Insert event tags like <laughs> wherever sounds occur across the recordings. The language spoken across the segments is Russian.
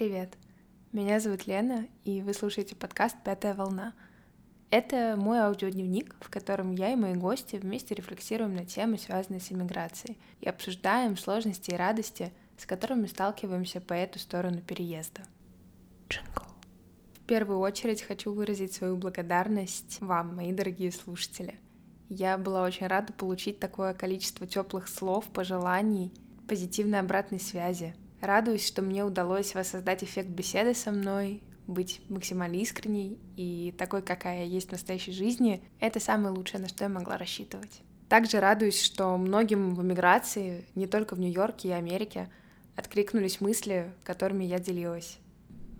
привет! Меня зовут Лена, и вы слушаете подкаст «Пятая волна». Это мой аудиодневник, в котором я и мои гости вместе рефлексируем на темы, связанные с иммиграцией, и обсуждаем сложности и радости, с которыми сталкиваемся по эту сторону переезда. Джингл. В первую очередь хочу выразить свою благодарность вам, мои дорогие слушатели. Я была очень рада получить такое количество теплых слов, пожеланий, позитивной обратной связи — Радуюсь, что мне удалось воссоздать эффект беседы со мной, быть максимально искренней и такой, какая я есть в настоящей жизни, это самое лучшее, на что я могла рассчитывать. Также радуюсь, что многим в эмиграции, не только в Нью-Йорке и Америке, откликнулись мысли, которыми я делилась.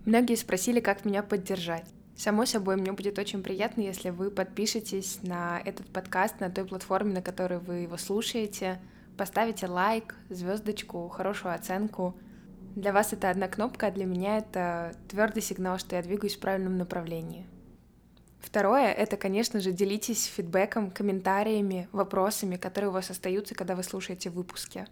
Многие спросили, как меня поддержать. Само собой, мне будет очень приятно, если вы подпишетесь на этот подкаст на той платформе, на которой вы его слушаете, поставите лайк, звездочку, хорошую оценку — для вас это одна кнопка, а для меня это твердый сигнал, что я двигаюсь в правильном направлении. Второе — это, конечно же, делитесь фидбэком, комментариями, вопросами, которые у вас остаются, когда вы слушаете выпуски.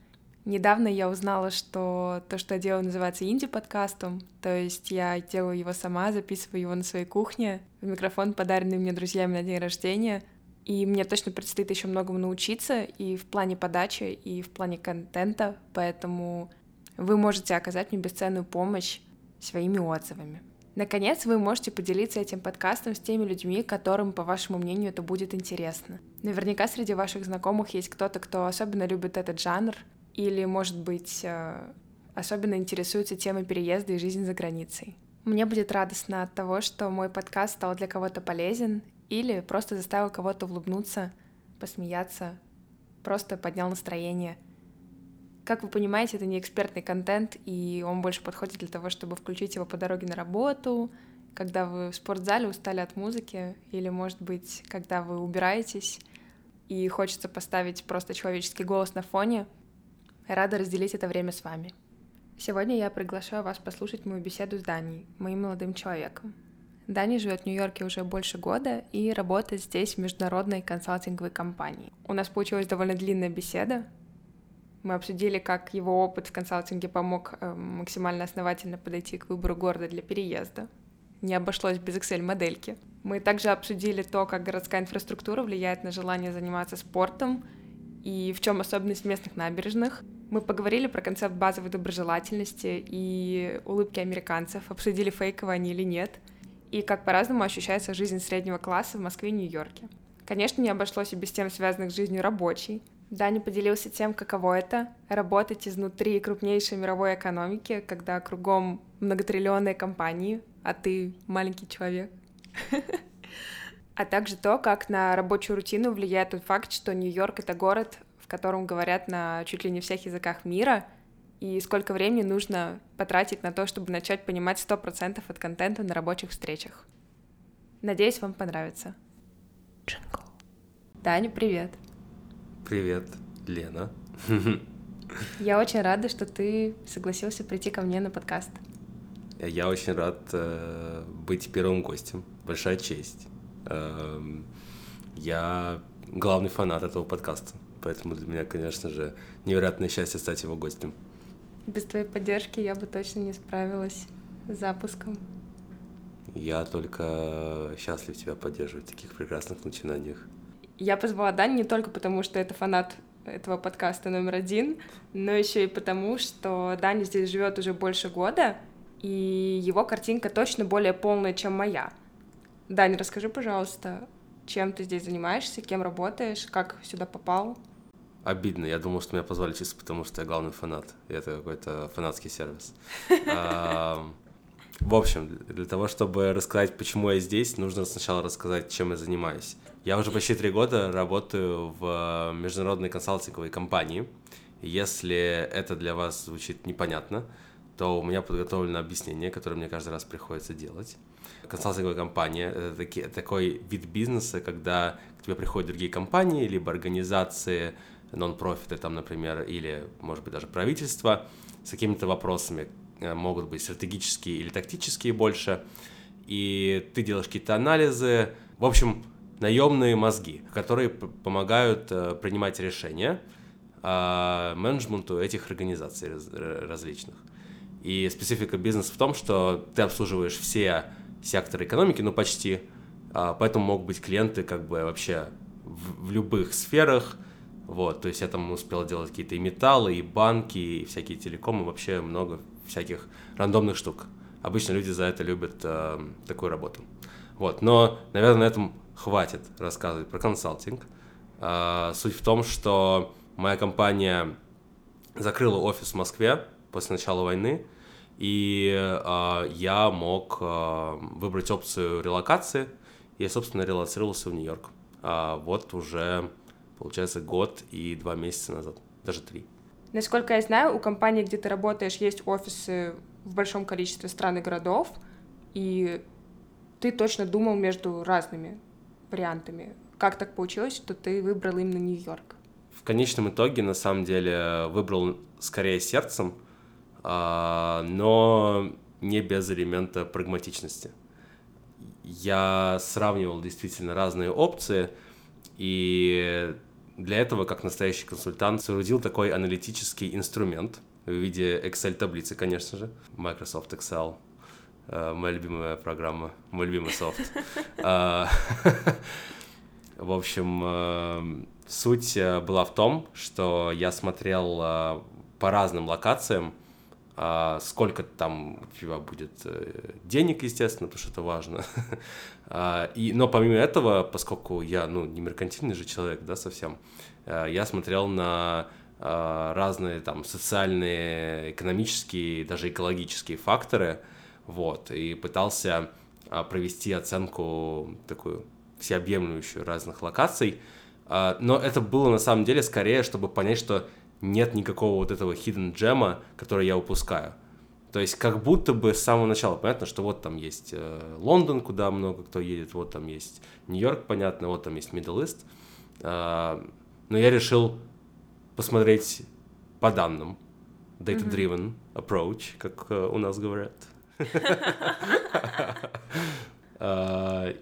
Недавно я узнала, что то, что я делаю, называется инди-подкастом, то есть я делаю его сама, записываю его на своей кухне, в микрофон, подаренный мне друзьями на день рождения, и мне точно предстоит еще многому научиться и в плане подачи, и в плане контента, поэтому вы можете оказать мне бесценную помощь своими отзывами. Наконец, вы можете поделиться этим подкастом с теми людьми, которым, по вашему мнению, это будет интересно. Наверняка среди ваших знакомых есть кто-то, кто особенно любит этот жанр, или, может быть, э, особенно интересуется темой переезда и жизни за границей. Мне будет радостно от того, что мой подкаст стал для кого-то полезен или просто заставил кого-то улыбнуться, посмеяться, просто поднял настроение — как вы понимаете, это не экспертный контент, и он больше подходит для того, чтобы включить его по дороге на работу, когда вы в спортзале устали от музыки, или, может быть, когда вы убираетесь и хочется поставить просто человеческий голос на фоне. Рада разделить это время с вами. Сегодня я приглашаю вас послушать мою беседу с Даней, моим молодым человеком. Дани живет в Нью-Йорке уже больше года и работает здесь в международной консалтинговой компании. У нас получилась довольно длинная беседа, мы обсудили, как его опыт в консалтинге помог э, максимально основательно подойти к выбору города для переезда. Не обошлось без Excel-модельки. Мы также обсудили то, как городская инфраструктура влияет на желание заниматься спортом и в чем особенность местных набережных. Мы поговорили про концепт базовой доброжелательности и улыбки американцев, обсудили, фейковые они или нет, и как по-разному ощущается жизнь среднего класса в Москве и Нью-Йорке. Конечно, не обошлось и без тем, связанных с жизнью рабочей, Даня поделился тем, каково это — работать изнутри крупнейшей мировой экономики, когда кругом многотриллионные компании, а ты маленький человек. А также то, как на рабочую рутину влияет тот факт, что Нью-Йорк — это город, в котором говорят на чуть ли не всех языках мира, и сколько времени нужно потратить на то, чтобы начать понимать 100% от контента на рабочих встречах. Надеюсь, вам понравится. Джингл. Даня, привет. Привет, Лена. Я очень рада, что ты согласился прийти ко мне на подкаст. Я очень рад э, быть первым гостем. Большая честь. Э, я главный фанат этого подкаста, поэтому для меня, конечно же, невероятное счастье стать его гостем. Без твоей поддержки я бы точно не справилась с запуском. Я только счастлив тебя поддерживать в таких прекрасных начинаниях. Я позвала Дани не только потому, что это фанат этого подкаста номер один, но еще и потому, что Даня здесь живет уже больше года, и его картинка точно более полная, чем моя. Даня, расскажи, пожалуйста, чем ты здесь занимаешься, кем работаешь, как сюда попал? Обидно. Я думал, что меня позвали чисто потому, что я главный фанат. И это какой-то фанатский сервис. <laughs> В общем, для того, чтобы рассказать, почему я здесь, нужно сначала рассказать, чем я занимаюсь. Я уже почти три года работаю в международной консалтинговой компании. Если это для вас звучит непонятно, то у меня подготовлено объяснение, которое мне каждый раз приходится делать. Консалтинговая компания — это таки, такой вид бизнеса, когда к тебе приходят другие компании, либо организации, нон-профиты там, например, или, может быть, даже правительство с какими-то вопросами, Э, могут быть стратегические или тактические больше, и ты делаешь какие-то анализы, в общем, наемные мозги, которые помогают э, принимать решения менеджменту этих организаций различных. И специфика бизнеса в том, что ты обслуживаешь все секторы экономики, ну почти, а, поэтому могут быть клиенты как бы вообще в, в любых сферах, вот, то есть я там успел делать какие-то и металлы, и банки, и всякие телекомы, вообще много всяких рандомных штук. Обычно люди за это любят э, такую работу. Вот, но, наверное, на этом хватит рассказывать про консалтинг. Э, суть в том, что моя компания закрыла офис в Москве после начала войны, и э, я мог э, выбрать опцию релокации, я, собственно, релацировался в Нью-Йорк. А вот уже, получается, год и два месяца назад, даже три. Насколько я знаю, у компании, где ты работаешь, есть офисы в большом количестве стран и городов, и ты точно думал между разными вариантами. Как так получилось, что ты выбрал именно Нью-Йорк? В конечном итоге, на самом деле, выбрал скорее сердцем, а, но не без элемента прагматичности. Я сравнивал действительно разные опции, и для этого, как настоящий консультант, соорудил такой аналитический инструмент в виде Excel-таблицы, конечно же, Microsoft Excel, моя любимая программа, мой любимый софт. А, <laughs> в общем, э, суть э, была в том, что я смотрел по разным локациям, сколько там у тебя будет денег, естественно, потому что это важно. <laughs> И, но помимо этого, поскольку я, ну, не меркантильный же человек, да, совсем, я смотрел на разные там социальные, экономические, даже экологические факторы, вот, и пытался провести оценку такую всеобъемлющую разных локаций, но это было на самом деле скорее, чтобы понять, что нет никакого вот этого hidden джема, который я упускаю. То есть как будто бы с самого начала понятно, что вот там есть э, Лондон, куда много кто едет, вот там есть Нью-Йорк, понятно, вот там есть Middle East. Э, но я решил посмотреть по данным. Data-driven approach, как э, у нас говорят.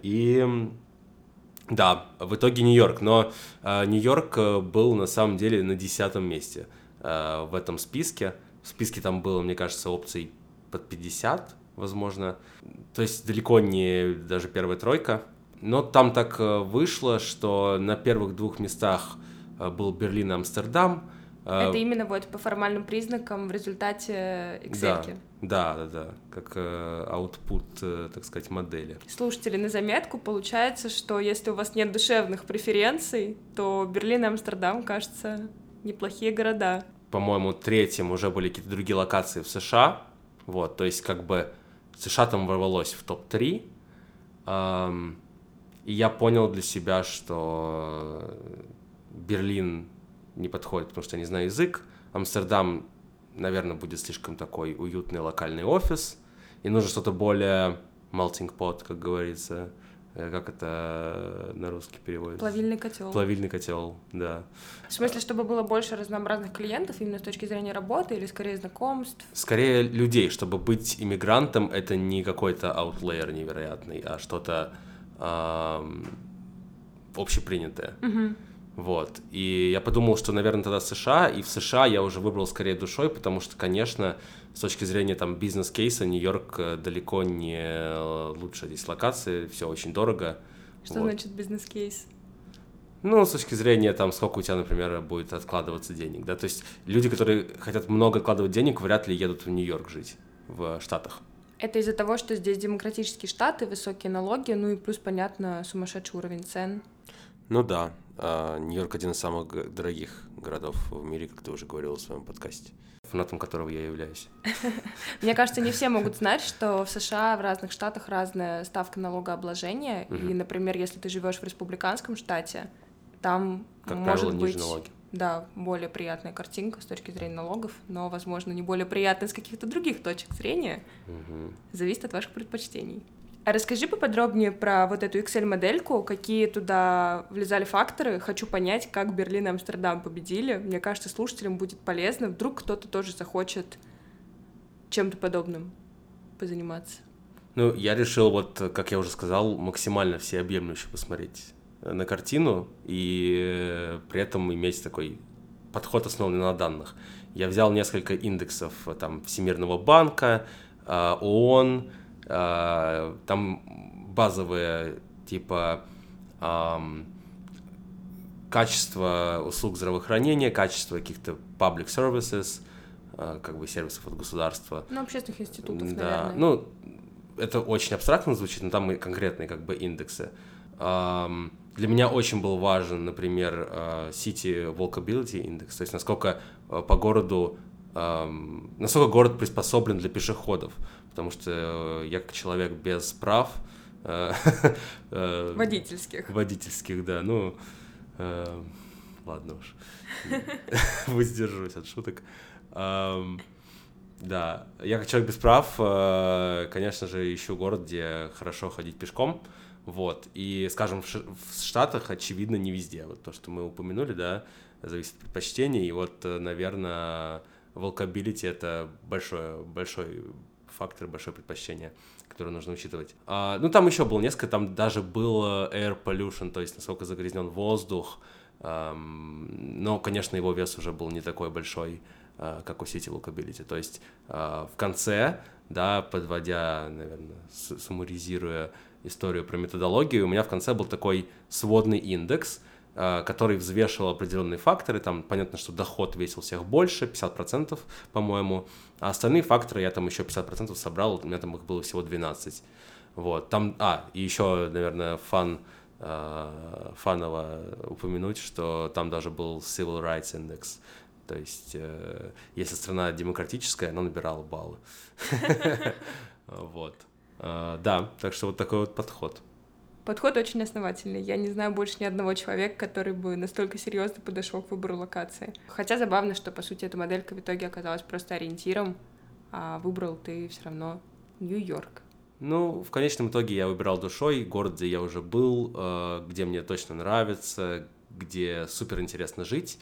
И да, в итоге Нью-Йорк. Но э, Нью-Йорк э, был на самом деле на десятом месте э, в этом списке. В списке там было, мне кажется, опций под 50, возможно. То есть далеко не даже первая тройка. Но там так вышло, что на первых двух местах был Берлин и Амстердам, Это именно вот по формальным признакам в результате Excel. Да, да, да, да, как э, output, э, так сказать, модели. Слушатели, на заметку получается, что если у вас нет душевных преференций, то Берлин и Амстердам, кажется, неплохие города. По-моему, третьим уже были какие-то другие локации в США, вот, то есть как бы США там ворвалось в топ-3, эм, и я понял для себя, что Берлин не подходит, потому что я не знаю язык. Амстердам, наверное, будет слишком такой уютный локальный офис, и нужно что-то более melting pot, как говорится. Э, как это на русский переводится? Плавильный котел. Плавильный котел, да. В смысле, чтобы было больше разнообразных клиентов именно с точки зрения работы или скорее знакомств? Скорее людей, чтобы быть иммигрантом, это не какой-то аутлеер невероятный, а что-то эм, общепринятое. Угу. Вот. И я подумал, что, наверное, тогда США, и в США я уже выбрал скорее душой, потому что, конечно, с точки зрения там бизнес-кейса Нью-Йорк э, далеко не э, лучшая здесь локация, все очень дорого. Что вот. значит бизнес-кейс? Ну, с точки зрения, там, сколько у тебя, например, будет откладываться денег, да, то есть люди, которые хотят много откладывать денег, вряд ли едут в Нью-Йорк жить, в Штатах. Это из-за того, что здесь демократические штаты, высокие налоги, ну и плюс, понятно, сумасшедший уровень цен. Ну да, а, Нью-Йорк один из самых дорогих городов в мире, как ты уже говорил в своем подкасте, фанатом которого я являюсь. <laughs> Мне кажется, не все могут знать, что в США в разных штатах разная ставка налогообложения. И, например, если ты живешь в республиканском штате, там как может правило, быть... налоги. Да, более приятная картинка с точки зрения налогов, но, возможно, не более приятная с каких-то других точек зрения. Угу. Зависит от ваших предпочтений. А расскажи поподробнее про вот эту Excel-модельку, какие туда влезали факторы. Хочу понять, как Берлин и Амстердам победили. Мне кажется, слушателям будет полезно. Вдруг кто-то тоже захочет чем-то подобным позаниматься. Ну, я решил, вот, как я уже сказал, максимально всеобъемлюще посмотреть на картину и при этом иметь такой подход, основанный на данных. Я взял несколько индексов там Всемирного банка, э, ООН, э, там базовые типа качество услуг здравоохранения, качество каких-то public services, как бы сервисов от государства. Ну, общественных институтов, да. наверное. Ну, это очень абстрактно звучит, но там и конкретные как бы индексы. Для меня очень был важен, например, э, City Walkability Index, то есть насколько э, по городу, насколько город приспособлен для пешеходов, потому что я как человек без прав... <laughs> Водительских. Водительских, да, ну, ладно уж, <laughs> воздержусь от шуток. Да, я как человек без прав, э, конечно же, ищу город, где хорошо ходить пешком, вот, и, скажем, в Штатах, очевидно, не везде, вот то, что мы упомянули, да, зависит от предпочтений, и вот, э, наверное, волкабилити — это большой, большой фактор, большое предпочтение, которое нужно учитывать. А, ну, там еще было несколько, там даже был air pollution, то есть насколько загрязнен воздух, эм, но, конечно, его вес уже был не такой большой, Э, как у City Walkability. То есть э, в конце, да, подводя, наверное, суммаризируя историю про методологию, у меня в конце был такой сводный индекс, э, который взвешивал определенные факторы, там понятно, что доход весил всех больше, 50%, по-моему, а остальные факторы я там еще 50% собрал, у меня там их было всего 12. Вот, там, а, и еще, наверное, фан, фаново упомянуть, что там даже был Civil Rights Index, то есть, э, если страна демократическая, она набирала баллы. <laughs> Вот. Э, да, так что вот такой вот подход. Подход очень основательный. Я не знаю больше ни одного человека, который бы настолько серьезно подошел к выбору локации. Хотя забавно, что, по сути, эта моделька в итоге оказалась просто ориентиром, а выбрал ты все равно Нью-Йорк. Ну, в конечном итоге я выбирал душой город, где я уже был, э, где мне точно нравится, где супер интересно жить.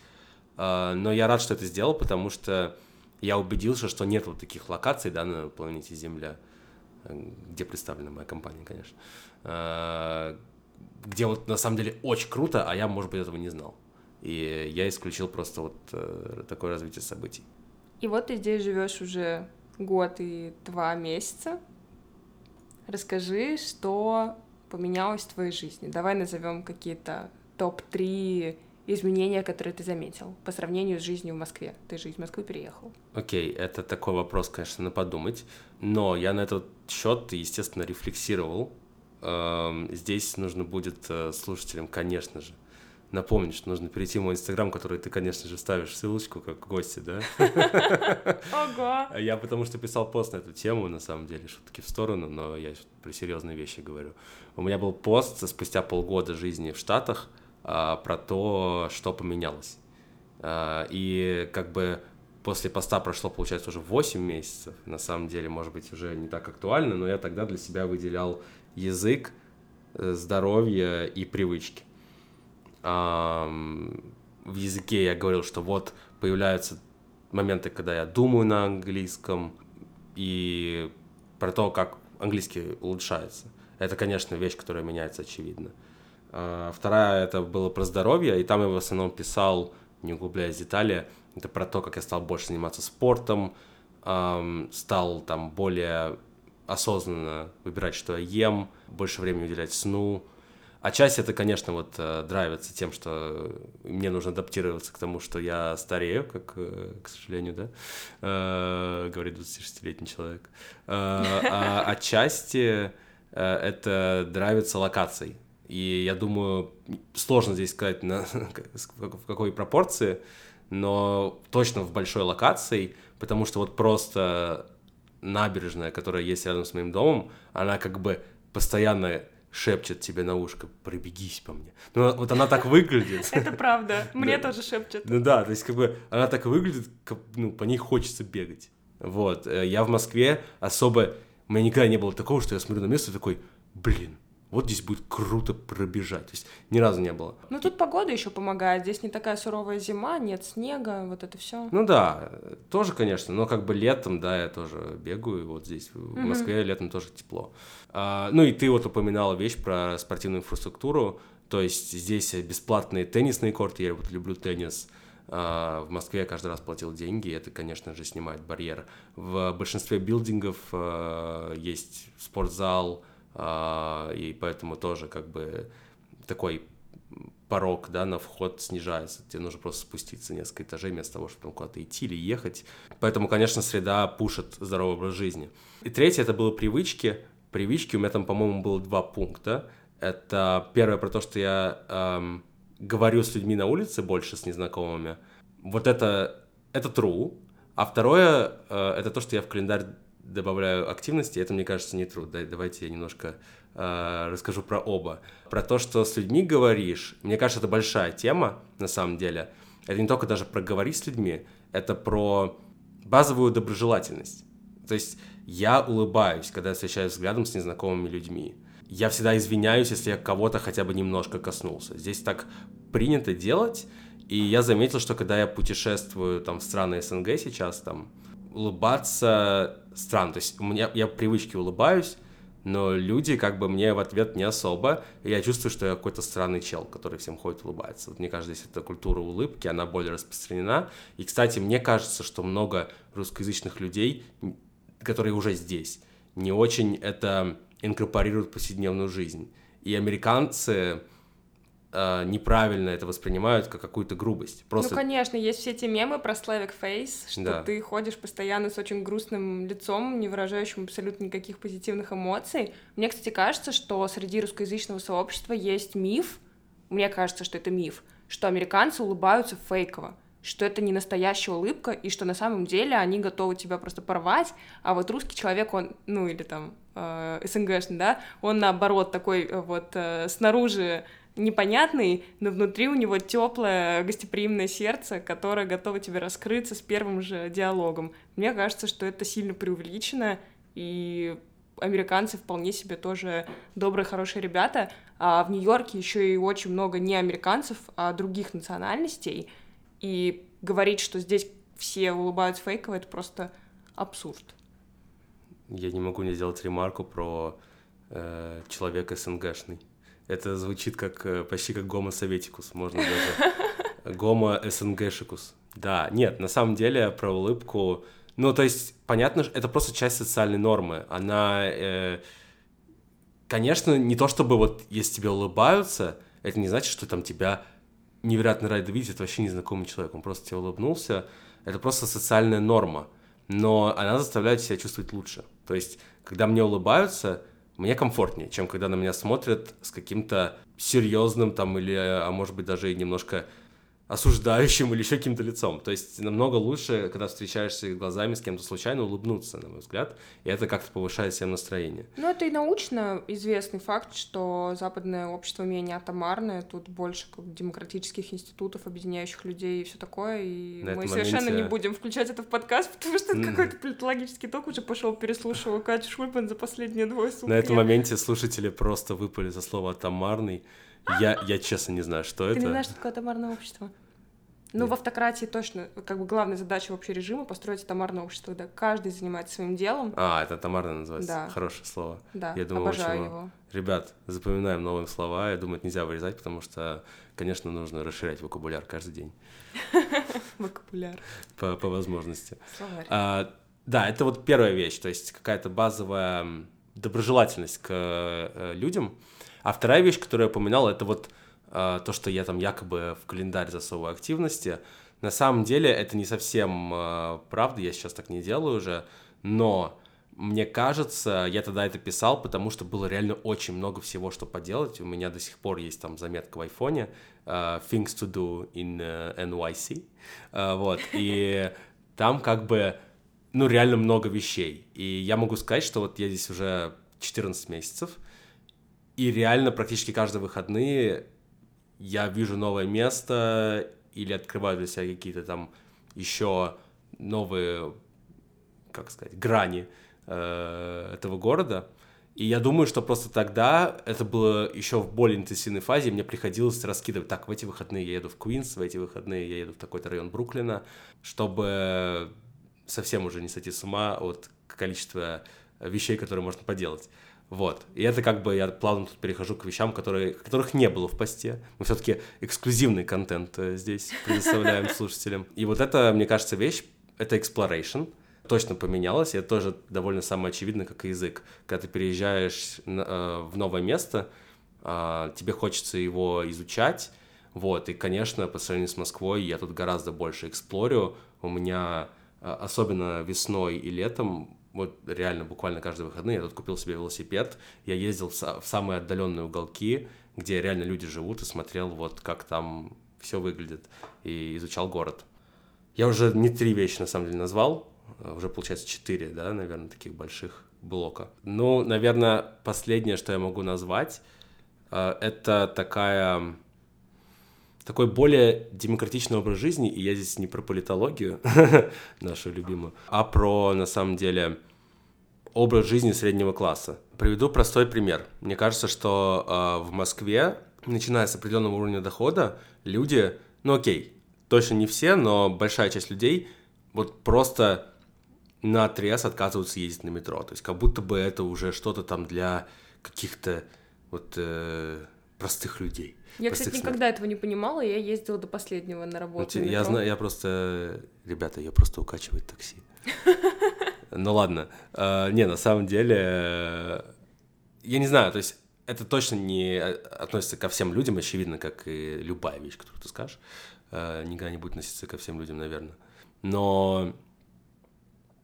А, но я рад, что это сделал, потому что я убедился, что нет вот таких локаций, да, на планете Земля, где представлена моя компания, конечно, где вот на самом деле очень круто, а я, может быть, этого не знал. И я исключил просто вот э, такое развитие событий. И вот ты здесь живешь уже год и два месяца. Расскажи, что поменялось в твоей жизни. Давай назовем какие-то топ-3 изменения, которые ты заметил по сравнению с жизнью в Москве? Ты же из Москвы переехал. Окей, okay, это такой вопрос, конечно, на подумать, но я на этот счет, естественно, рефлексировал. Эм, здесь нужно будет э, слушателям, конечно же, напомнить, что нужно перейти в мой инстаграм, который ты, конечно же, ставишь ссылочку как гости, да? <laughs> Ого! Я потому что писал пост на эту тему, на самом деле, шутки в сторону, но я про серьезные вещи говорю. У меня был пост спустя полгода жизни в Штатах, а, про то, что поменялось. А, и как бы после поста прошло, получается, уже 8 месяцев. На самом деле, может быть, уже не так актуально, но я тогда для себя выделял язык, э, здоровье и привычки. В языке я говорил, что вот появляются моменты, когда я думаю на английском, и про то, как английский улучшается. Это, конечно, вещь, которая меняется очевидно. А, вторая это было про здоровье, и там я в основном писал, не углубляясь в детали, это про то, как я стал больше заниматься спортом, стал там более осознанно выбирать, что я ем, больше времени уделять сну. А часть это, конечно, вот э, драйвится тем, что мне нужно адаптироваться к тому, что я старею, как, э, к сожалению, да, э, говорит 26-летний человек. А отчасти это драйвится локацией. И я думаю, сложно здесь сказать, на, в какой пропорции, но точно в большой локации, потому что вот просто набережная, которая есть рядом с моим домом, она как бы постоянно шепчет тебе на ушко, пробегись по мне. Ну, вот она так выглядит. <laughs> Это правда, <laughs> мне тоже шепчет. Ну да, то есть как бы она так выглядит, ну, по ней хочется бегать. Вот, э, я в Москве особо, у меня никогда не было такого, что я смотрю на место и такой, блин, вот здесь будет круто пробежать. То есть ни разу не было. Ну тут погода еще помогает. Здесь не такая суровая зима, нет снега, вот это все. Ну да, тоже, конечно, но как бы летом, да, я тоже бегаю. Вот здесь в Москве летом тоже тепло. А, ну и ты вот упоминала вещь про спортивную инфраструктуру. То есть здесь бесплатные теннисные корты, я вот люблю теннис. А, в Москве я каждый раз платил деньги, и это, конечно же, снимает барьер. В большинстве билдингов а, есть спортзал, и поэтому тоже как бы такой порог, да, на вход снижается. Тебе нужно просто спуститься несколько этажей вместо того, чтобы куда-то идти или ехать. Поэтому, конечно, среда пушит здоровый образ жизни. И третье, это было привычки. Привычки у меня там, по-моему, было два пункта. Это первое про то, что я эм, говорю с людьми на улице больше, с незнакомыми. Вот это, это true. А второе, э, это то, что я в календарь добавляю активности, это, мне кажется, не true. Давайте я немножко э, расскажу про оба. Про то, что с людьми говоришь, мне кажется, это большая тема, на самом деле. Это не только даже про говорить с людьми, это про базовую доброжелательность. То есть я улыбаюсь, когда встречаюсь взглядом с незнакомыми людьми. Я всегда извиняюсь, если я кого-то хотя бы немножко коснулся. Здесь так принято делать, и я заметил, что когда я путешествую там в страны СНГ сейчас, там, улыбаться странно. То есть у меня я в привычке улыбаюсь, но люди как бы мне в ответ не особо, и я чувствую, что я какой-то странный чел, который всем ходит улыбается. Вот мне кажется, здесь эта культура улыбки, она более распространена. И, кстати, мне кажется, что много русскоязычных людей, которые уже здесь, не очень это инкорпорируют в повседневную жизнь. И американцы э, неправильно это воспринимают как какую-то грубость. Просто... Ну, конечно, есть все эти мемы про Slavic Face, что да. ты ходишь постоянно с очень грустным лицом, не выражающим абсолютно никаких позитивных эмоций. Мне, кстати, кажется, что среди русскоязычного сообщества есть миф, мне кажется, что это миф, что американцы улыбаются фейково что это не настоящая улыбка, и что на самом деле они готовы тебя просто порвать, а вот русский человек, он, ну, или там э, СНГшный, да, он наоборот такой э, вот э, снаружи непонятный, но внутри у него теплое, гостеприимное сердце, которое готово тебе раскрыться с первым же диалогом. Мне кажется, что это сильно преувеличено, и американцы вполне себе тоже добрые, хорошие ребята. А в Нью-Йорке еще и очень много не американцев, а других национальностей. И говорить, что здесь все улыбаются фейково, это просто абсурд. Я не могу не сделать ремарку про э, человека СНГшный. Это звучит как э, почти как гомо советикус, можно даже <laughs> гомо СНГшикус. Да, нет, на самом деле про улыбку, ну то есть понятно, это просто часть социальной нормы. Она, э, конечно, не то чтобы вот если тебе улыбаются, это не значит, что там тебя невероятно рад видеть, это вообще незнакомый человек, он просто тебе улыбнулся, это просто социальная норма, но она заставляет себя чувствовать лучше. То есть, когда мне улыбаются, мне комфортнее, чем когда на меня смотрят с каким-то серьезным там или, а может быть, даже немножко осуждающим или еще каким-то лицом. То есть намного лучше, когда встречаешься глазами с кем-то случайно, улыбнуться, на мой взгляд, и это как-то повышает всем настроение. Ну, это и научно известный факт, что западное общество менее атомарное, тут больше как, демократических институтов, объединяющих людей и все такое, и на мы совершенно моменте... не будем включать это в подкаст, потому что mm. какой-то политологический ток уже пошел, переслушивал Катю Шульман за последние двое суток. На этом моменте слушатели просто выпали за слово «атомарный», я, я честно не знаю, что Ты это. Ты не знаешь, что такое томарное общество? Ну, Нет. в автократии точно, как бы главная задача вообще режима построить томарное общество, когда каждый занимается своим делом. А, это томарное называется. Да. Хорошее слово. Да, я думаю, обожаю очень... его. Ребят, запоминаем новые слова. Я думаю, это нельзя вырезать, потому что, конечно, нужно расширять вокабуляр каждый день. <laughs> Вокабуляр. По, по возможности. Словарь. А, да, это вот первая вещь, то есть какая-то базовая доброжелательность к э, людям. А вторая вещь, которую я упоминал, это вот э, то, что я там якобы в календарь засовываю активности. На самом деле это не совсем э, правда, я сейчас так не делаю уже, но мне кажется, я тогда это писал, потому что было реально очень много всего, что поделать. У меня до сих пор есть там заметка в айфоне uh, «Things to do in uh, NYC». Uh, вот, и там как бы, ну, реально много вещей. И я могу сказать, что вот я здесь уже 14 месяцев, и реально практически каждые выходные я вижу новое место или открываю для себя какие-то там еще новые, как сказать, грани э, этого города. И я думаю, что просто тогда это было еще в более интенсивной фазе, мне приходилось раскидывать, так, в эти выходные я еду в Квинс, в эти выходные я еду в такой-то район Бруклина, чтобы совсем уже не сойти с ума от количества вещей, которые можно поделать. Вот. И это как бы я плавно тут перехожу к вещам, которые, которых не было в посте. Мы все-таки эксклюзивный контент э, здесь предоставляем <laughs> слушателям. И вот это, мне кажется, вещь, это exploration. Точно поменялось, и это тоже довольно самое очевидное, как и язык. Когда ты переезжаешь э, в новое место, а, тебе хочется его изучать, вот, и, конечно, по сравнению с Москвой я тут гораздо больше эксплорю. У меня, а, особенно весной и летом, вот реально буквально каждые выходные я тут купил себе велосипед, я ездил в самые отдаленные уголки, где реально люди живут, и смотрел вот как там все выглядит, и изучал город. Я уже не три вещи на самом деле назвал, а уже получается четыре, да, наверное, таких больших блока. Ну, наверное, последнее, что я могу назвать, а, это такая такой более демократичный образ жизни, и я здесь не про политологию, <laughs> нашу любимую, а про, на самом деле, образ жизни среднего класса. Приведу простой пример. Мне кажется, что э, в Москве, начиная с определенного уровня дохода, люди, ну окей, точно не все, но большая часть людей вот просто на отрез отказываются ездить на метро. То есть как будто бы это уже что-то там для каких-то вот э, простых людей. Я, кстати, никогда этого не понимала, я ездила до последнего на работу. Ну, я знаю, я просто... Ребята, я просто укачивает такси. <laughs> Ну ладно. А, не, на самом деле... Я не знаю, то есть это точно не относится ко всем людям, очевидно, как и любая вещь, которую ты скажешь. Никогда не будет относиться ко всем людям, наверное. Но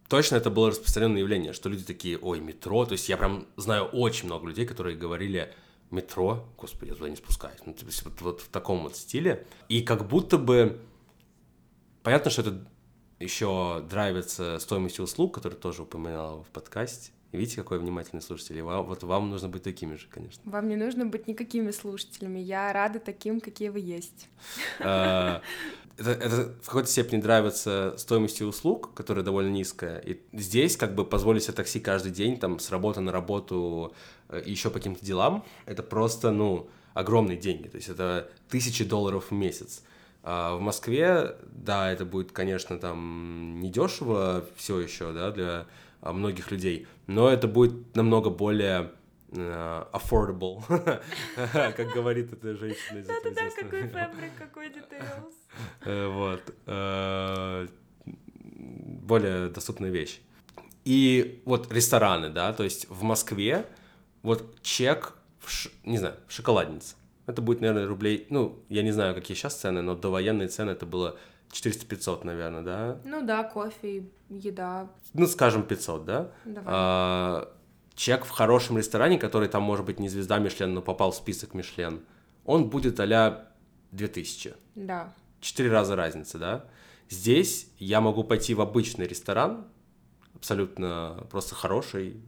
точно это было распространенное явление, что люди такие, ой, метро. То есть я прям знаю очень много людей, которые говорили, метро, господи, я туда не спускаюсь. Ну, то есть вот, вот в таком вот стиле. И как будто бы... Понятно, что это еще драйвится стоимостью услуг, которые тоже упоминала в подкасте. Видите, какой внимательный слушатель. И вам, вот вам нужно быть такими же, конечно. Вам не нужно быть никакими слушателями. Я рада таким, какие вы есть. А, это, это в какой-то степени нравится стоимостью услуг, которая довольно низкая. И здесь как бы позволить себе такси каждый день, там, с работы на работу э, и еще по каким-то делам, это просто, ну, огромные деньги. То есть это тысячи долларов в месяц. А в Москве, да, это будет, конечно, там недешево все еще, да, для а, многих людей, но это будет намного более uh, affordable, <laughs> как говорит эта женщина. Да-да-да, какой фабрик, какой details. <laughs> Э, вот. Э, более доступная вещь. И вот рестораны, да, то есть в Москве вот чек, не знаю, в шоколаднице. Это будет, наверное, рублей, ну, я не знаю, какие сейчас цены, но до военной цены это было 400-500, наверное, да? Ну да, кофе, еда. Ну, скажем, 500, да? Давай. А, чек в хорошем ресторане, который там, может быть, не звезда Мишлен, но попал в список Мишлен, он будет а 2000. Да четыре раза разница, да. Здесь я могу пойти в обычный ресторан, абсолютно просто хороший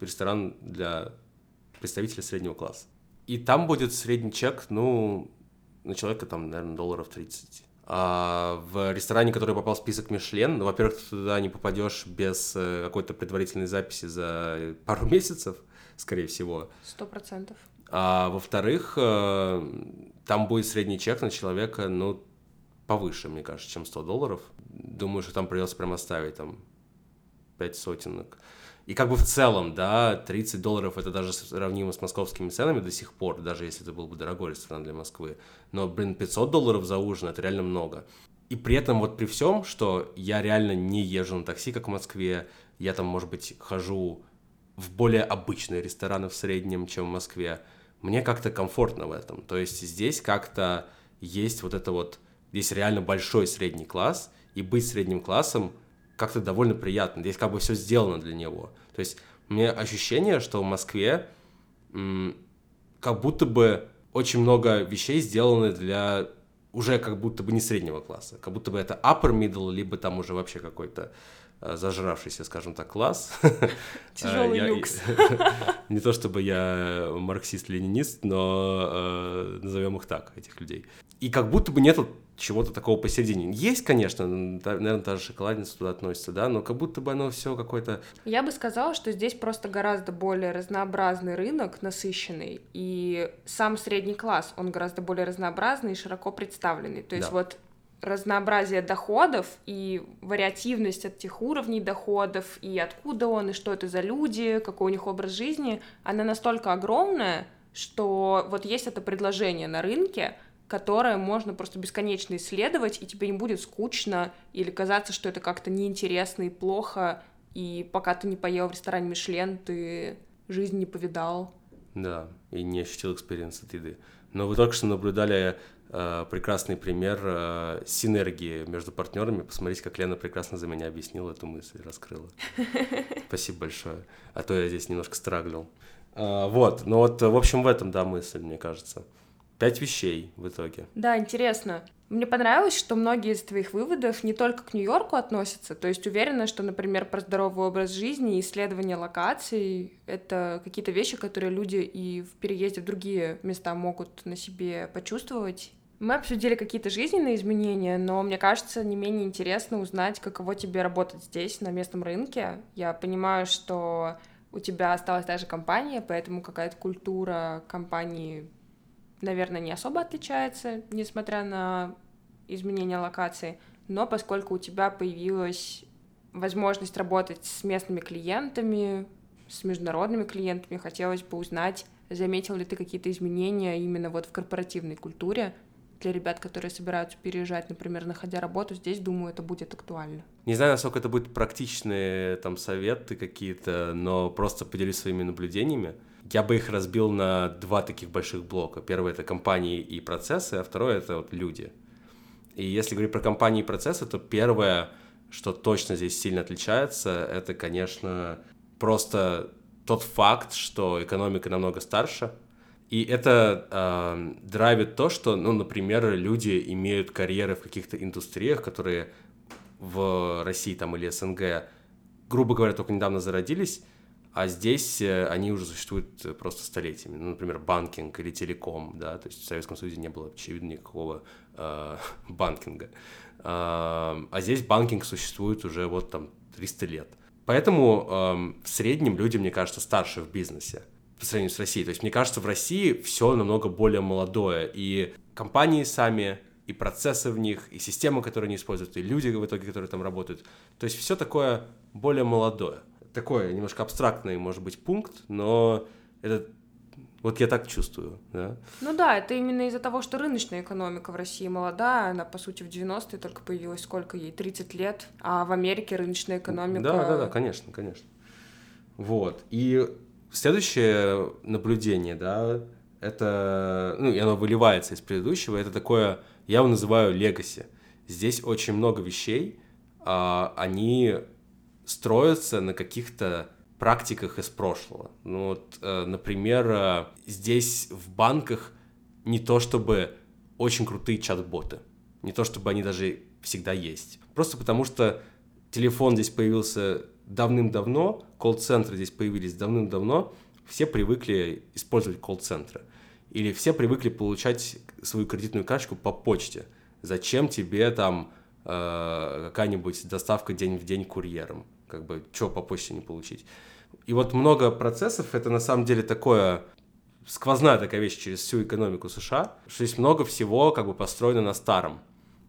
ресторан для представителя среднего класса. И там будет средний чек, ну, на человека там, наверное, долларов 30. А в ресторане, который попал в список Мишлен, ну, во-первых, ты туда не попадешь без э, какой-то предварительной записи за пару <laughs> месяцев, скорее всего. Сто процентов. А во-вторых, э, там будет средний чек на человека, ну, повыше, мне кажется, чем 100 долларов. Думаю, что там придется прям оставить там 5 сотенок. И как бы в целом, да, 30 долларов это даже сравнимо с московскими ценами до сих пор, даже если это был бы дорогой ресторан для Москвы. Но, блин, 500 долларов за ужин это реально много. И при этом вот при всем, что я реально не езжу на такси, как в Москве, я там, может быть, хожу в более обычные рестораны в среднем, чем в Москве, мне как-то комфортно в этом. То есть здесь как-то есть вот это вот Здесь реально большой средний класс, и быть средним классом как-то довольно приятно. Здесь как бы все сделано для него. То есть у меня ощущение, что в Москве как будто бы очень много вещей сделаны для уже как будто бы не среднего класса, как будто бы это upper middle, либо там уже вообще какой-то э, зажравшийся, скажем так, класс. <laughs> Тяжелый люкс. <laughs> Не то чтобы я марксист-ленинист, но э, назовем их так, этих людей. И как будто бы нету чего-то такого посередине. Есть, конечно, наверное, та же шоколадница туда относится, да, но как будто бы оно все какое-то... Я бы сказала, что здесь просто гораздо более разнообразный рынок, насыщенный, и сам средний класс, он гораздо более разнообразный и широко представленный. То есть да. вот разнообразие доходов и вариативность этих уровней доходов, и откуда он, и что это за люди, какой у них образ жизни, она настолько огромная, что вот есть это предложение на рынке, которое можно просто бесконечно исследовать, и тебе не будет скучно или казаться, что это как-то неинтересно и плохо, и пока ты не поел в ресторане Мишлен, ты жизнь не повидал. Да, и не ощутил experience от еды. Но вы только что наблюдали э, прекрасный пример э, синергии между партнерами. Посмотрите, как Лена прекрасно за меня объяснила эту мысль, раскрыла. <laughs> Спасибо большое. А то я здесь немножко страглил. А, вот, ну вот, в общем, в этом, да, мысль, мне кажется. Пять вещей в итоге. Да, интересно. Мне понравилось, что многие из твоих выводов не только к Нью-Йорку относятся, то есть уверена, что, например, про здоровый образ жизни исследование локаций — это какие-то вещи, которые люди и в переезде в другие места могут на себе почувствовать. Мы обсудили какие-то жизненные изменения, но мне кажется, не менее интересно узнать, каково тебе работать здесь, на местном рынке. Я понимаю, что у тебя осталась та же компания, поэтому какая-то культура компании наверное, не особо отличается, несмотря на изменение локации, но поскольку у тебя появилась возможность работать с местными клиентами, с международными клиентами, хотелось бы узнать, заметил ли ты какие-то изменения именно вот в корпоративной культуре для ребят, которые собираются переезжать, например, находя работу, здесь, думаю, это будет актуально. Не знаю, насколько это будут практичные там советы какие-то, но просто поделюсь своими наблюдениями. Я бы их разбил на два таких больших блока. Первый — это компании и процессы, а второй — это вот люди. И если говорить про компании и процессы, то первое, что точно здесь сильно отличается, это, конечно, просто тот факт, что экономика намного старше, и это э, драйвит то, что, ну, например, люди имеют карьеры в каких-то индустриях, которые в России там или СНГ, грубо говоря, только недавно зародились, а здесь э, они уже существуют э, просто столетиями. Ну, например, банкинг или телеком, да, то есть в Советском Союзе не было, очевидно, никакого э, <laughs> банкинга. Э, а здесь банкинг существует уже вот там 300 лет. Поэтому э, в среднем люди, мне кажется, старше в бизнесе по сравнению с Россией. То есть мне кажется, в России все намного более молодое, и компании сами, и процессы в них, и системы, которые они используют, и люди в итоге, которые там работают. То есть все такое более молодое такой немножко абстрактный, может быть, пункт, но это вот я так чувствую, да. Ну да, это именно из-за того, что рыночная экономика в России молодая, она, по сути, в 90-е только появилась, сколько ей, 30 лет, а в Америке рыночная экономика... Да, да, да, конечно, конечно. Вот, и следующее наблюдение, да, это, ну, и оно выливается из предыдущего, это такое, я его называю легаси. Здесь очень много вещей, а, они строятся на каких-то практиках из прошлого. Ну вот, э, например, э, здесь в банках не то чтобы очень крутые чат-боты, не то чтобы они даже всегда есть. Просто потому что телефон здесь появился давным-давно, колл-центры здесь появились давным-давно, все привыкли использовать колл-центры. Или все привыкли получать свою кредитную карточку по почте. Зачем тебе там э, какая-нибудь доставка день в день курьером? Как бы, что по почте не получить. И вот много процессов, это на самом деле такое сквозная такая вещь через всю экономику США, что есть много всего как бы построено на старом.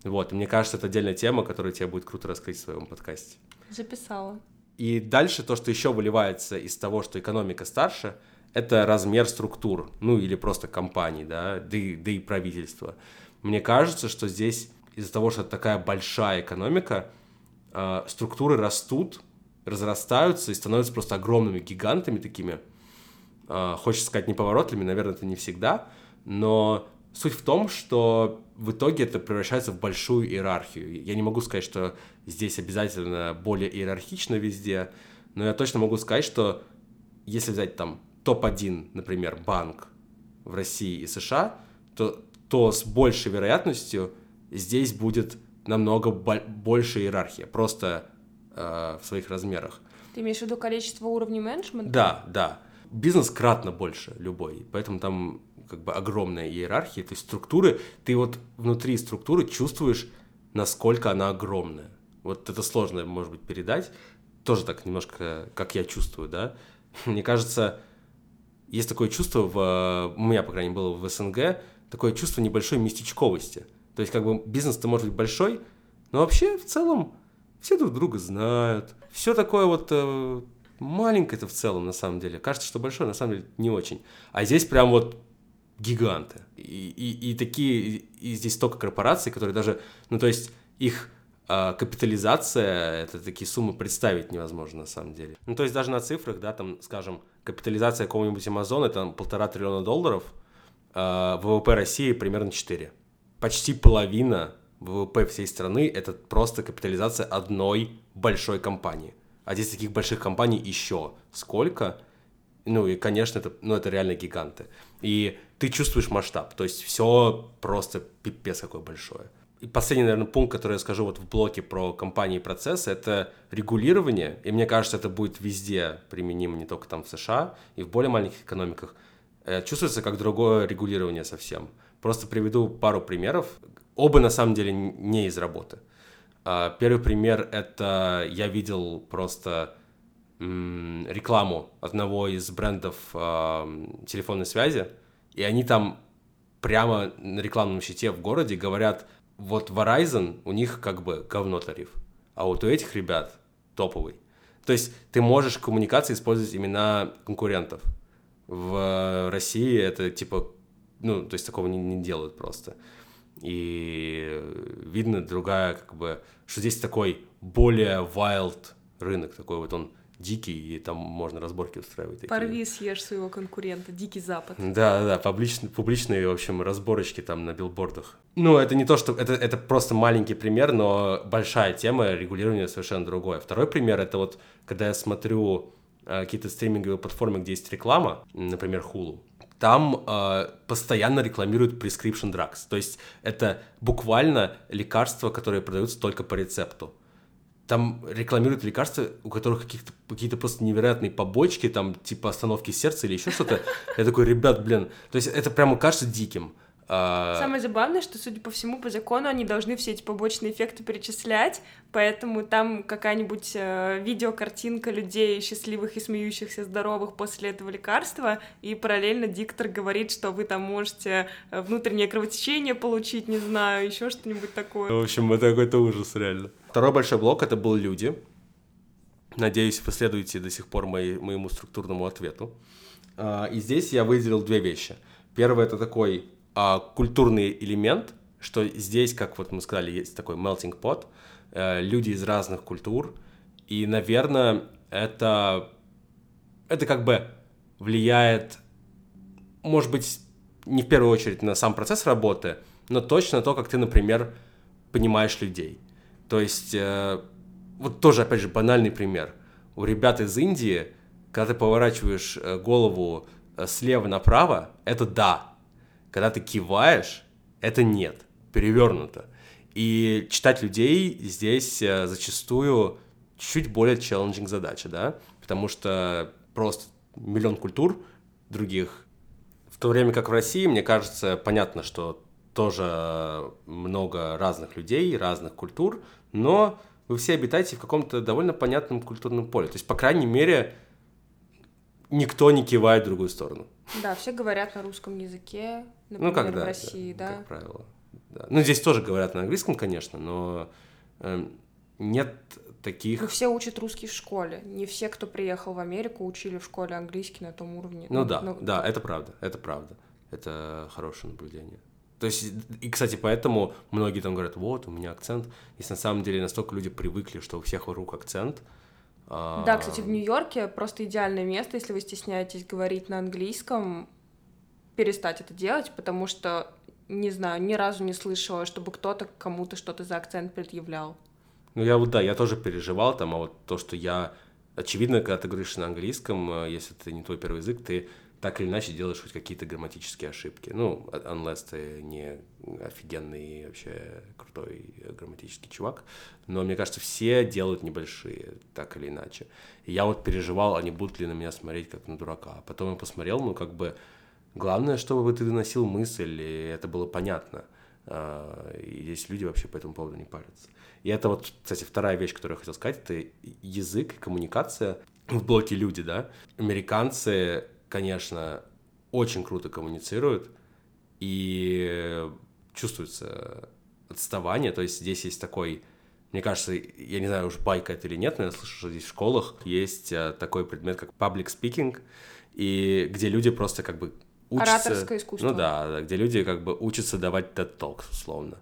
Вот, и мне кажется, это отдельная тема, которую тебе будет круто раскрыть в своем подкасте. Записала. И дальше то, что еще выливается из того, что экономика старше, это размер структур, ну или просто компаний, да, да и, да и правительства. Мне кажется, что здесь из-за того, что это такая большая экономика, э, структуры растут, разрастаются и становятся просто огромными гигантами такими. Э, хочется сказать неповоротливыми, наверное, это не всегда, но суть в том, что в итоге это превращается в большую иерархию. Я не могу сказать, что здесь обязательно более иерархично везде, но я точно могу сказать, что если взять там топ-1, например, банк в России и США, то, то с большей вероятностью здесь будет намного больше иерархия, просто э, в своих размерах. Ты имеешь в виду количество уровней менеджмента? Да, да. Бизнес кратно больше любой, поэтому там как бы огромная иерархия, то есть структуры, ты вот внутри структуры чувствуешь, насколько она огромная. Вот это сложно, может быть, передать, тоже так немножко, как я чувствую, да. <laughs> Мне кажется, есть такое чувство, в, у меня, по крайней мере, было в СНГ, такое чувство небольшой местечковости – То есть, как бы, бизнес-то может быть большой, но вообще, в целом, все друг друга знают. Все такое вот э, маленькое-то в целом, на самом деле. Кажется, что большое, на самом деле, не очень. А здесь прям вот гиганты. И, и, и такие, и здесь столько корпораций, которые даже, ну, то есть, их э, капитализация, это такие суммы представить невозможно, на самом деле. Ну, то есть, даже на цифрах, да, там, скажем, капитализация какого-нибудь Амазона, это полтора триллиона долларов, э, ВВП России примерно 4. Почти половина ВВП всей страны — это просто капитализация одной большой компании. А здесь таких больших компаний еще сколько? Ну и, конечно, это, ну, это реально гиганты. И ты чувствуешь масштаб, то есть все просто пипец какое большое. И последний, наверное, пункт, который я скажу вот в блоке про компании и процессы, это регулирование. И мне кажется, это будет везде применимо, не только там в США и в более маленьких экономиках. Э, чувствуется как другое регулирование совсем. Просто приведу пару примеров. Оба на самом деле не из работы. А, первый пример — это я видел просто рекламу одного из брендов телефонной связи, и они там прямо на рекламном щите в городе говорят, вот Verizon, у них как бы говно тариф, а вот у этих ребят топовый. То есть ты можешь в коммуникации использовать имена конкурентов. В России это типа, ну, то есть такого не, не делают просто и видно другая, как бы, что здесь такой более wild рынок, такой вот он дикий, и там можно разборки устраивать. Такие. Порви, съешь своего конкурента, дикий запад. Да, да, публичные, публичные, в общем, разборочки там на билбордах. Ну, это не то, что... Это, это просто маленький пример, но большая тема, регулирование совершенно другое. Второй пример — это вот, когда я смотрю э, какие-то стриминговые платформы, где есть реклама, например, Hulu, там э, постоянно рекламируют prescription drugs. То есть это буквально лекарства, которые продаются только по рецепту. Там рекламируют лекарства, у которых каких-то, какие-то просто невероятные побочки, там типа остановки сердца или еще что-то. Я такой, ребят, блин, то есть это прямо кажется диким. А, Самое забавное, что, судя по всему, по закону они должны все эти побочные эффекты перечислять, поэтому там какая-нибудь э, видеокартинка людей счастливых и смеющихся, здоровых после этого лекарства, и параллельно диктор говорит, что вы там можете э, внутреннее кровотечение получить, не знаю, еще что-нибудь такое. В общем, это какой-то ужас, реально. Второй большой блок — это был люди. Надеюсь, вы следуете до сих пор моей, моему структурному ответу. А, и здесь я выделил две вещи. Первое — это такой а, культурный элемент, что здесь, как вот мы сказали, есть такой melting pot, э, люди из разных культур, и, наверное, это, это как бы влияет, может быть, не в первую очередь на сам процесс работы, но точно то, как ты, например, понимаешь людей. То есть, э, вот тоже, опять же, банальный пример. У ребят из Индии, когда ты поворачиваешь э, голову э, слева направо, это да, когда ты киваешь, это нет, перевернуто. И читать людей здесь э, зачастую чуть более челленджинг задача, да, потому что просто миллион культур других. В то время как в России, мне кажется, понятно, что тоже много разных людей, разных культур, но вы все обитаете в каком-то довольно понятном культурном поле. То есть, по крайней мере, никто не кивает в другую сторону. Да, все говорят на русском языке, например, ну, как, да, в России, да, да? Как правило. Да. Ну, здесь тоже говорят на английском, конечно, но э, нет таких... Ну, все учат русский в школе. Не все, кто приехал в Америку, учили в школе английский на том уровне. Ну, ну да, ну, да, это правда, это правда. Это хорошее наблюдение. То есть, и, кстати, поэтому многие там говорят, вот, у меня акцент. Если на самом деле настолько люди привыкли, что у всех вокруг акцент, да, кстати, в Нью-Йорке просто идеальное место, если вы стесняетесь говорить на английском, перестать это делать, потому что, не знаю, ни разу не слышала, чтобы кто-то кому-то что-то за акцент предъявлял. Ну, я вот, да, я тоже переживал там, а вот то, что я... Очевидно, когда ты говоришь на английском, э, если это не твой первый язык, ты так или иначе делаешь хоть какие-то грамматические ошибки. Ну, unless ты не офигенный вообще крутой грамматический чувак. Но мне кажется, все делают небольшие, так или иначе. И я вот переживал, они будут ли на меня смотреть как на дурака. А потом я посмотрел, ну, как бы, главное, чтобы ты доносил мысль, и это было понятно. А, и здесь люди вообще по этому поводу не парятся. И это вот, кстати, вторая вещь, которую я хотел сказать, это язык и коммуникация в блоке люди, да. Американцы конечно, очень круто коммуницируют, и чувствуется отставание, то есть здесь есть такой, мне кажется, я не знаю, уж байка это или нет, но я слышу, что здесь в школах есть э, такой предмет, как public speaking, и где люди просто как бы учатся... Ораторское искусство. Ну да, где люди как бы учатся давать TED Talks, условно.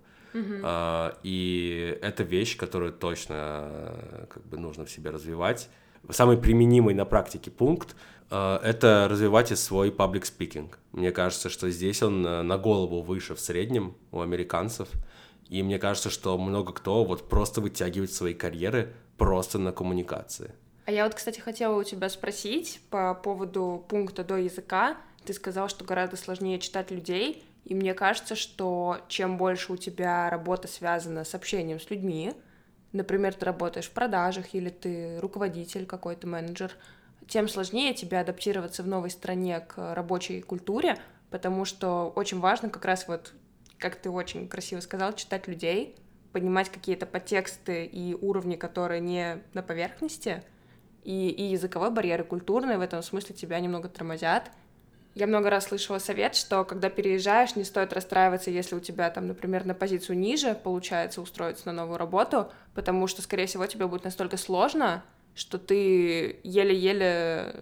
А, и это вещь, которую точно э, как бы нужно в себе развивать. Самый применимый на практике пункт э, это развивать и свой public speaking. Мне кажется, что здесь он э, на голову выше в среднем у американцев. И мне кажется, что много кто вот просто вытягивает свои карьеры просто на коммуникации. А я вот, кстати, хотела у тебя спросить по поводу пункта до языка. Ты сказал, что гораздо сложнее читать людей, и мне кажется, что чем больше у тебя работа связана с общением с людьми, например, ты работаешь в продажах или ты руководитель какой-то менеджер, тем сложнее тебе адаптироваться в новой стране к рабочей культуре, потому что очень важно как раз вот, как ты очень красиво сказал, читать людей, понимать какие-то подтексты и уровни, которые не на поверхности, и, и языковой барьер, и культурный в этом смысле тебя немного тормозят. Я много раз слышала совет, что когда переезжаешь, не стоит расстраиваться, если у тебя там, например, на позицию ниже получается устроиться на новую работу, потому что, скорее всего, тебе будет настолько сложно, что ты еле-еле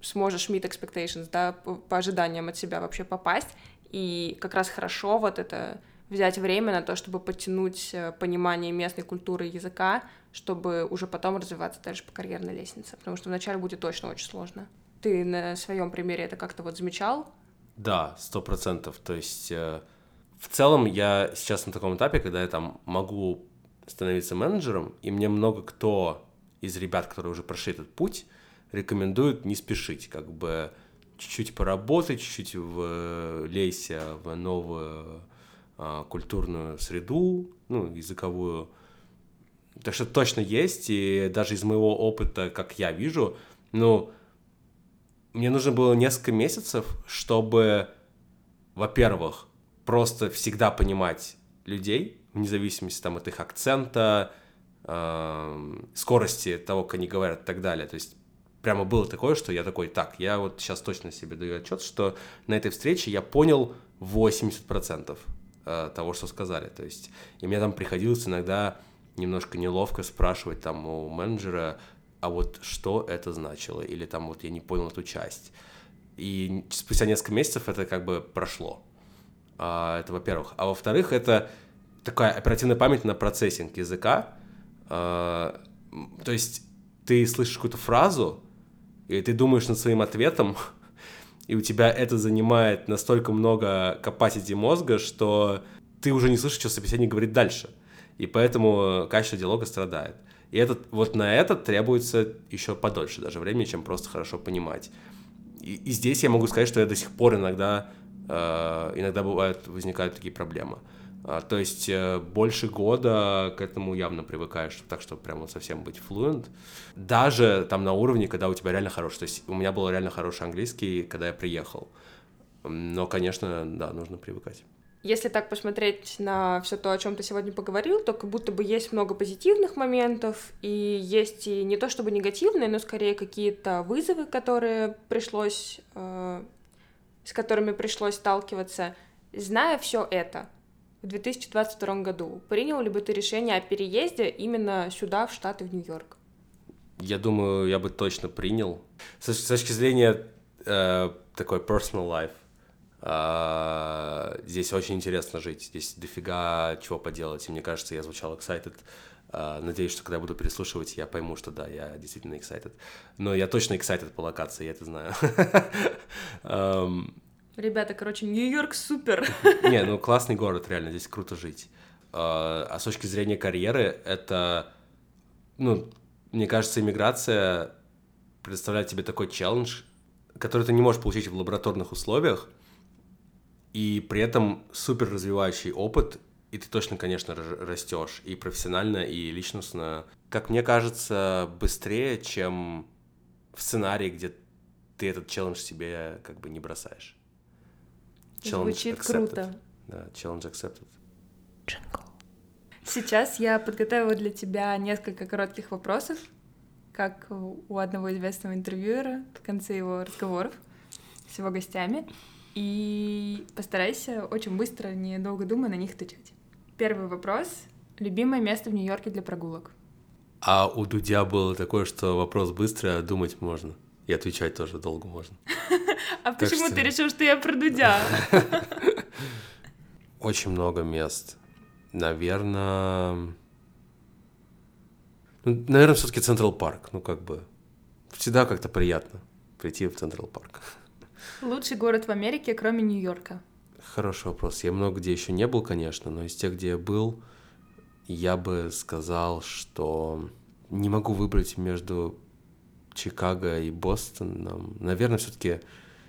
сможешь meet expectations, да, по, ожиданиям от себя вообще попасть, и как раз хорошо вот это взять время на то, чтобы подтянуть э, понимание местной культуры и языка, чтобы уже потом развиваться дальше по карьерной лестнице, потому что вначале будет точно очень сложно. Ты на своем примере это как-то вот замечал? Да, сто процентов. То есть э, в целом я сейчас на таком этапе, когда я там могу становиться менеджером, и мне много кто из ребят, которые уже прошли этот путь, рекомендуют не спешить, как бы чуть-чуть поработать, чуть-чуть влейся в новую а, культурную среду, ну, языковую. Так что точно есть, и даже из моего опыта, как я вижу, ну, мне нужно было несколько месяцев, чтобы, во-первых, просто всегда понимать людей, вне зависимости там, от их акцента, эм, скорости того, как они говорят и так далее. То есть прямо было такое, что я такой, так, я вот сейчас точно себе даю отчет, что на этой встрече я понял 80% э, того, что сказали. То есть, и мне там приходилось иногда немножко неловко спрашивать там у менеджера, а вот что это значило, или там вот я не понял эту часть. И спустя несколько месяцев это как бы прошло. А, это во-первых. А во-вторых, это такая оперативная память на процессинг языка. А, то есть ты слышишь какую-то фразу, и ты думаешь над своим ответом, <laughs> и у тебя это занимает настолько много capacity мозга, что ты уже не слышишь, что собеседник говорит дальше. И поэтому качество диалога страдает. И этот, вот на это требуется еще подольше даже времени, чем просто хорошо понимать. И, и здесь я могу сказать, что я до сих пор иногда, э, иногда бывают, возникают такие проблемы. А, то есть э, больше года к этому явно привыкаешь, так что прям вот совсем быть fluent. Даже там на уровне, когда у тебя реально хороший. То есть у меня был реально хороший английский, когда я приехал. Но, конечно, да, нужно привыкать. Если так посмотреть на все то, о чем ты сегодня поговорил, то как будто бы есть много позитивных моментов, и есть и не то чтобы негативные, но скорее какие-то вызовы, которые пришлось, э, с которыми пришлось сталкиваться. Зная все это, в 2022 году, принял ли бы ты решение о переезде именно сюда, в Штаты, в Нью-Йорк? Я думаю, я бы точно принял. С, с точки зрения э, такой personal life, здесь очень интересно жить, здесь дофига чего поделать, и мне кажется, я звучал excited. Э, надеюсь, что когда буду переслушивать, я пойму, что да, я действительно excited. Но я точно excited по локации, я это знаю. <laughs> Ребята, короче, Нью-Йорк супер. <laughs> Не, ну классный город, реально, здесь круто жить. А а с точки зрения карьеры, это, ну, мне кажется, иммиграция представляет тебе такой челлендж, который ты не можешь получить в лабораторных условиях, и при этом супер развивающий опыт, и ты точно, конечно, растешь и профессионально, и личностно. Как мне кажется, быстрее, чем в сценарии, где ты этот челлендж себе как бы не бросаешь. Challenge Звучит accepted. круто. Да, challenge accepted. Джингл. Сейчас я подготовила для тебя несколько коротких вопросов, как у одного известного интервьюера в конце его разговоров с его гостями. И постарайся очень быстро, недолго думая, на них отвечать. Первый вопрос. Любимое место в Нью-Йорке для прогулок? А у Дудя было такое, что вопрос быстрый, а думать можно. И отвечать тоже долго можно. <laughs> А почему ты решил, что я про Дудя? <laughs> Очень много мест. Наверное... Ну, наверное, все-таки Central Park. Ну, как бы... Всегда как-то приятно прийти в Central Park. Лучший город в Америке, кроме Нью-Йорка? Хороший вопрос. Я много где еще не был, конечно, но из тех, где я был, я бы сказал, что не могу выбрать между Чикаго и Бостоном. Наверное, все-таки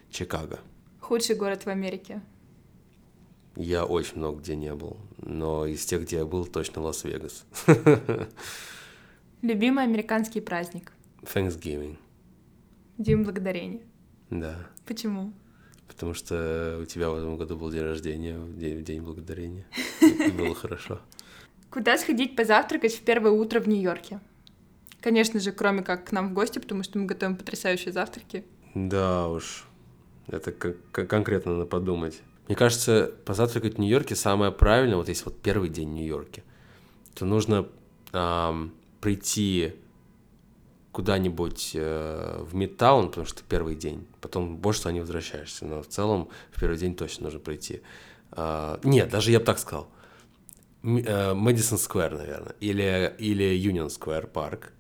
Чикаго. Худший город в Америке? Я очень много где не был, но из тех, где я был, точно Лас-Вегас. Любимый американский праздник? Thanksgiving. День благодарения? Да. Почему? Потому что у тебя в этом году был день рождения, день, день благодарения. И было <laughs> хорошо. Куда сходить позавтракать в первое утро в Нью-Йорке? Конечно же, кроме как к нам в гости, потому что мы готовим потрясающие завтраки. Да уж, это конкретно надо подумать. Мне кажется, позавтракать в Нью-Йорке самое правильное, вот если вот первый день в Нью-Йорке, то нужно эм, прийти куда-нибудь э, в Мидтаун, потому что первый день, потом больше туда не возвращаешься, но в целом в первый день точно нужно прийти. Э, нет, даже я бы так сказал. Мэдисон Сквер, наверное, или, или Юнион Сквер парк.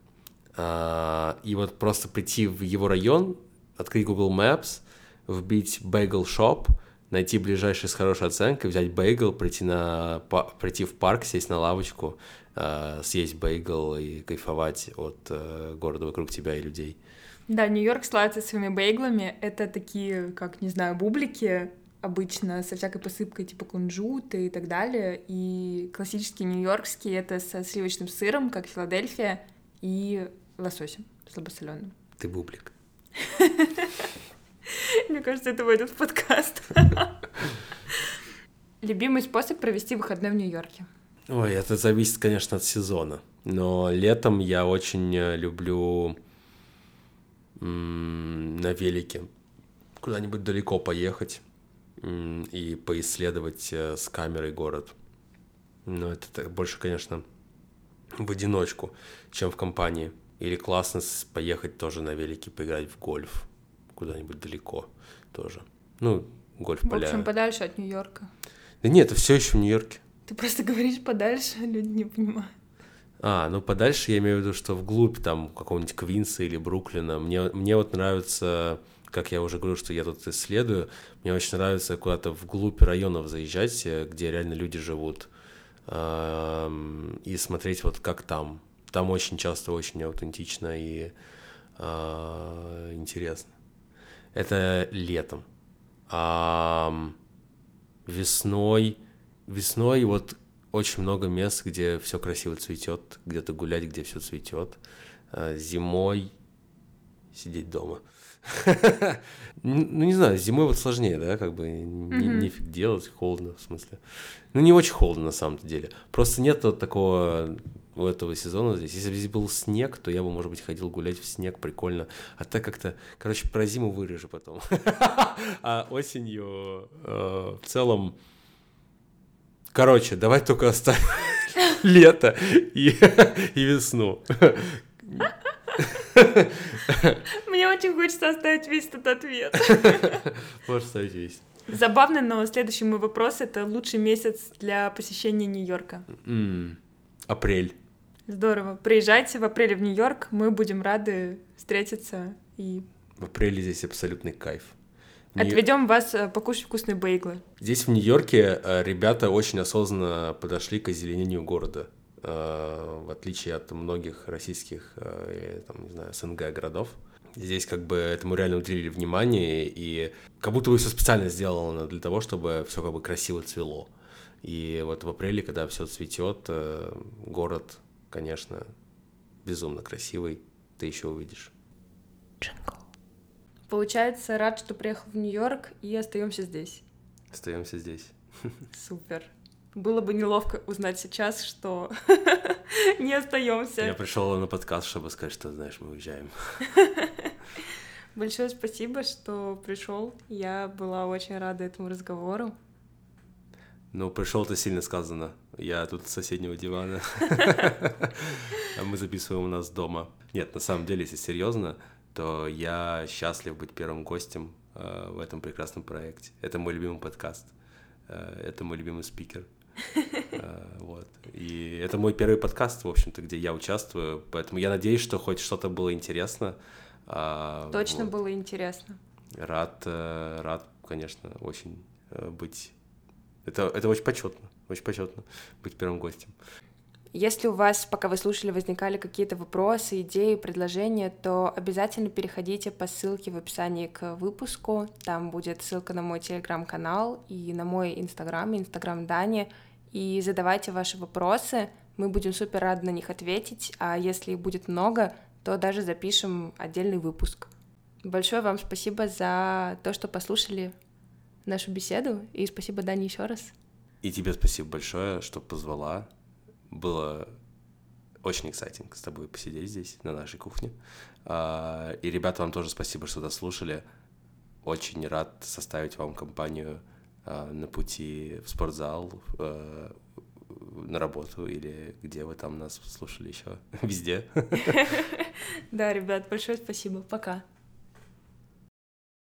И вот просто прийти в его район, открыть Google Maps, вбить Bagel Shop, найти ближайший с хорошей оценкой, взять бейгл, прийти, на, прийти в парк, сесть на лавочку, э, съесть бейгл и кайфовать от э, города вокруг тебя и людей. Да, Нью-Йорк славится своими бейглами. Это такие, как, не знаю, бублики, обычно со всякой посыпкой типа кунжута и так далее. И классические нью-йоркские — это со сливочным сыром, как Филадельфия, и лососем слабосоленым. Ты бублик. <laughs> Мне кажется, это войдет в подкаст. <laughs> Любимый способ провести выходной в Нью-Йорке? Ой, это зависит, конечно, от сезона. Но летом я очень э, люблю на велике куда-нибудь далеко поехать и поисследовать э, с камерой город. Но это больше, конечно, в одиночку, чем в компании. Или классно поехать тоже на велике, поиграть в гольф куда-нибудь далеко тоже. Ну, гольф-поля. В общем, подальше от Нью-Йорка. Да нет, это все еще в Нью-Йорке. Ты просто говоришь подальше, люди не понимают. А, ну подальше я имею в виду, что вглубь там какого-нибудь Квинса или Бруклина. Мне, мне вот нравится, как я уже говорю, что я тут исследую, мне очень нравится куда-то вглубь районов заезжать, э, где реально люди живут, и смотреть вот как там. Там очень часто очень аутентично и а, интересно. Это летом. А весной весной вот очень много мест, где все красиво цветет, где-то гулять, где все цветет. А, зимой сидеть дома. <laughs> Ну, не знаю, зимой вот сложнее, да, как бы нифиг делать, холодно, в смысле. Ну, не очень холодно на самом деле. Просто нет вот такого у этого сезона здесь. Если бы здесь был снег, то я бы, может быть, ходил гулять в снег, прикольно. А так как-то, короче, про зиму вырежу потом. <laughs> А осенью э, в целом Короче, давай только оставим <laughs> лето и, и весну. Мне очень хочется оставить весь этот ответ. Можешь оставить весь. Забавно, но следующий мой вопрос — это лучший месяц для посещения Нью-Йорка. Mm. Апрель. Здорово. Приезжайте в апреле в Нью-Йорк, мы будем рады встретиться и... В апреле здесь абсолютный кайф. Отведем вас э, покушать вкусные бейглы. Здесь в Нью-Йорке э, ребята очень осознанно подошли к озеленению города, э, в отличие от многих российских, там, не знаю, СНГ городов. Здесь как бы этому реально уделили внимание, и как будто бы все специально сделано для того, чтобы все как бы красиво цвело. И вот в апреле, когда все цветет, город, конечно, безумно красивый, ты еще увидишь. Джингл. Получается, рад, что приехал в Нью-Йорк и остаемся здесь. Остаемся здесь. Супер. Было бы неловко узнать сейчас, что <laughs> не остаемся. Я пришел на подкаст, чтобы сказать, что, знаешь, мы уезжаем. <laughs> Большое спасибо, что пришел. Я была очень рада этому разговору. Ну, пришел-то сильно сказано. Я тут с соседнего дивана. <laughs> А мы записываем у нас дома. Нет, на самом деле, если серьезно, то я счастлив быть первым гостем э, в этом прекрасном проекте. Это мой любимый подкаст. Э, это мой любимый спикер. Э, вот. И это мой первый подкаст, в общем-то, где я участвую. Поэтому я надеюсь, что хоть что-то было интересно. А, Точно вот. было интересно. Рад, рад, конечно, очень быть. Это, это очень почетно, очень почетно быть первым гостем. Если у вас, пока вы слушали, возникали какие-то вопросы, идеи, предложения, то обязательно переходите по ссылке в описании к выпуску. Там будет ссылка на мой телеграм-канал и на мой инстаграм, инстаграм Дани. И задавайте ваши вопросы, мы будем супер рады на них ответить, а если их будет много, то даже запишем отдельный выпуск. Большое вам спасибо за то, что послушали нашу беседу, и спасибо, Дани, еще раз. И тебе спасибо большое, что позвала. Было очень эксайтинг с тобой посидеть здесь, на нашей кухне. А, и, ребята, вам тоже спасибо, что дослушали. Очень рад составить вам компанию а, на пути в спортзал, а, на работу или где вы там нас слушали еще? <laughs> Везде. <laughs> Да, ребят, большое спасибо. Пока.